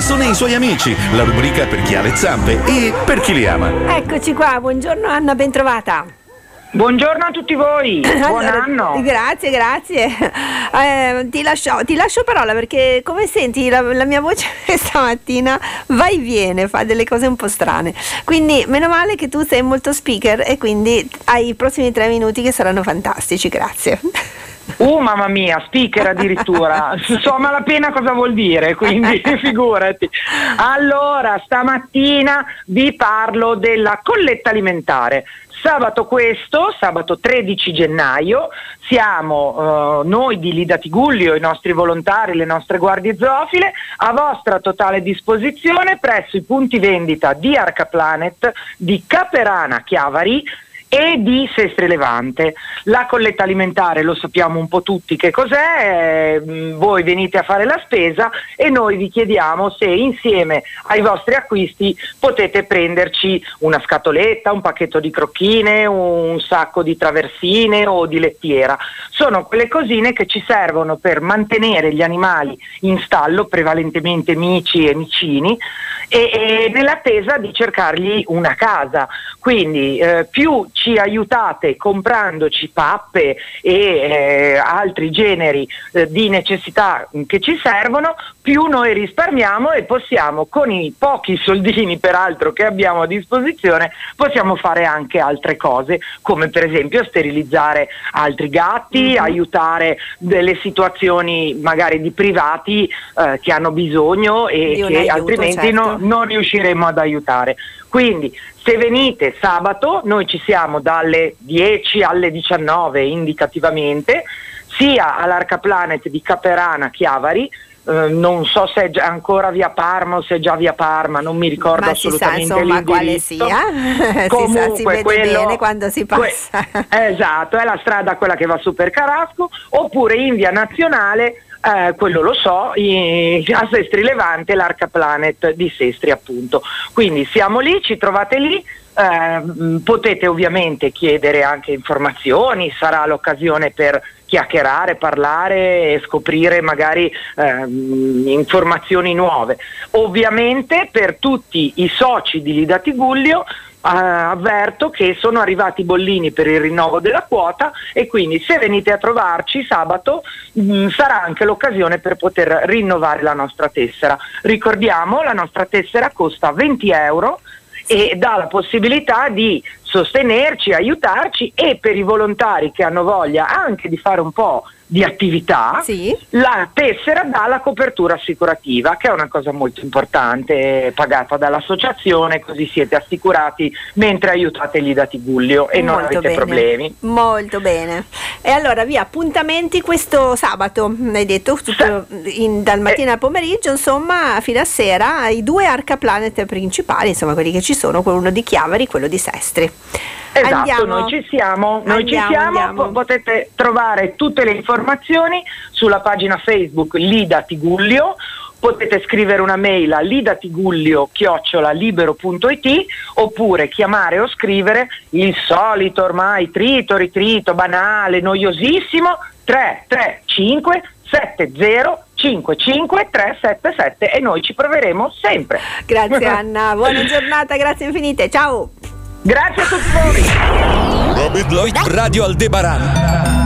Sansone e i suoi amici, la rubrica per chi ha le zampe e per chi li ama. Eccoci qua, buongiorno Anna, bentrovata. Buongiorno a tutti voi, buon Allora, anno. Grazie, grazie. Eh, ti, lascio, ti lascio parola perché come senti la, la mia voce stamattina va e viene, fa delle cose un po' strane. Quindi meno male che tu sei molto speaker e quindi hai i prossimi tre minuti che saranno fantastici, grazie. Uh, mamma mia, speaker addirittura. so malapena cosa vuol dire, quindi figurati. Allora, stamattina vi parlo della colletta alimentare. Sabato questo, sabato 13 gennaio, siamo eh, noi di Lida Tigullio, i nostri volontari, le nostre guardie zoofile, a vostra totale disposizione presso i punti vendita di Arca Planet, di Caperana Chiavari, e di Sestri Levante. La colletta alimentare lo sappiamo un po' tutti che cos'è, eh, voi venite a fare la spesa e noi vi chiediamo se insieme ai vostri acquisti potete prenderci una scatoletta, un pacchetto di crocchine, un sacco di traversine o di lettiera. Sono quelle cosine che ci servono per mantenere gli animali in stallo, prevalentemente mici e micini, e, e nell'attesa di cercargli una casa. Quindi eh, più ci aiutate comprandoci pappe e eh, altri generi eh, di necessità che ci servono, più noi risparmiamo e possiamo con i pochi soldini peraltro che abbiamo a disposizione possiamo fare anche altre cose come per esempio sterilizzare altri gatti, aiutare delle situazioni magari di privati eh, che hanno bisogno e Di che aiuto, altrimenti certo. non riusciremo ad aiutare. Quindi se venite sabato, noi ci siamo dalle 10 alle 19 indicativamente, sia all'Arca Planet di Caperana Chiavari, eh, non so se è già ancora via Parma o se è già via Parma, non mi ricordo Ma si sa assolutamente insomma quale sia, si, sa, si Comunque vede quello- bene quando si que- passa. esatto, è la strada quella che va su per Carasco, oppure in via nazionale, eh, quello lo so, in- a Sestri Levante, l'Arca Planet di Sestri appunto. Quindi siamo lì, ci trovate lì. eh, potete ovviamente chiedere anche informazioni, sarà l'occasione per chiacchierare, parlare e scoprire magari ehm, informazioni nuove. Ovviamente per tutti i soci di Lida Tigullio eh, avverto che sono arrivati i bollini per il rinnovo della quota e quindi se venite a trovarci sabato mh, sarà anche l'occasione per poter rinnovare la nostra tessera. Ricordiamo la nostra tessera costa 20 euro e dà la possibilità di sostenerci, aiutarci e per i volontari che hanno voglia anche di fare un po' di attività, Sì. la tessera dà la copertura assicurativa, che è una cosa molto importante, pagata dall'associazione, così siete assicurati mentre aiutate gli dati Gullio e non Molto avete bene. problemi. Molto bene. E allora via, appuntamenti questo sabato, hai detto, tutto in- dal mattino al pomeriggio, insomma, fino a sera, i due Arca Planet principali, insomma, quelli che ci sono, quello di Chiavari, quello di Sestri. Esatto, Andiamo. noi ci siamo, noi Andiamo, ci siamo, andiamo. po- potete trovare tutte le informazioni sulla pagina Facebook Lida Tigullio, potete scrivere una mail a lidatigullio-libero.it oppure chiamare o scrivere il solito ormai trito, ritrito, banale, noiosissimo 335 70 55 377 e noi ci proveremo sempre. Grazie Anna, buona giornata, grazie infinite, ciao! Grazie a tutti voi. Radio Aldebaran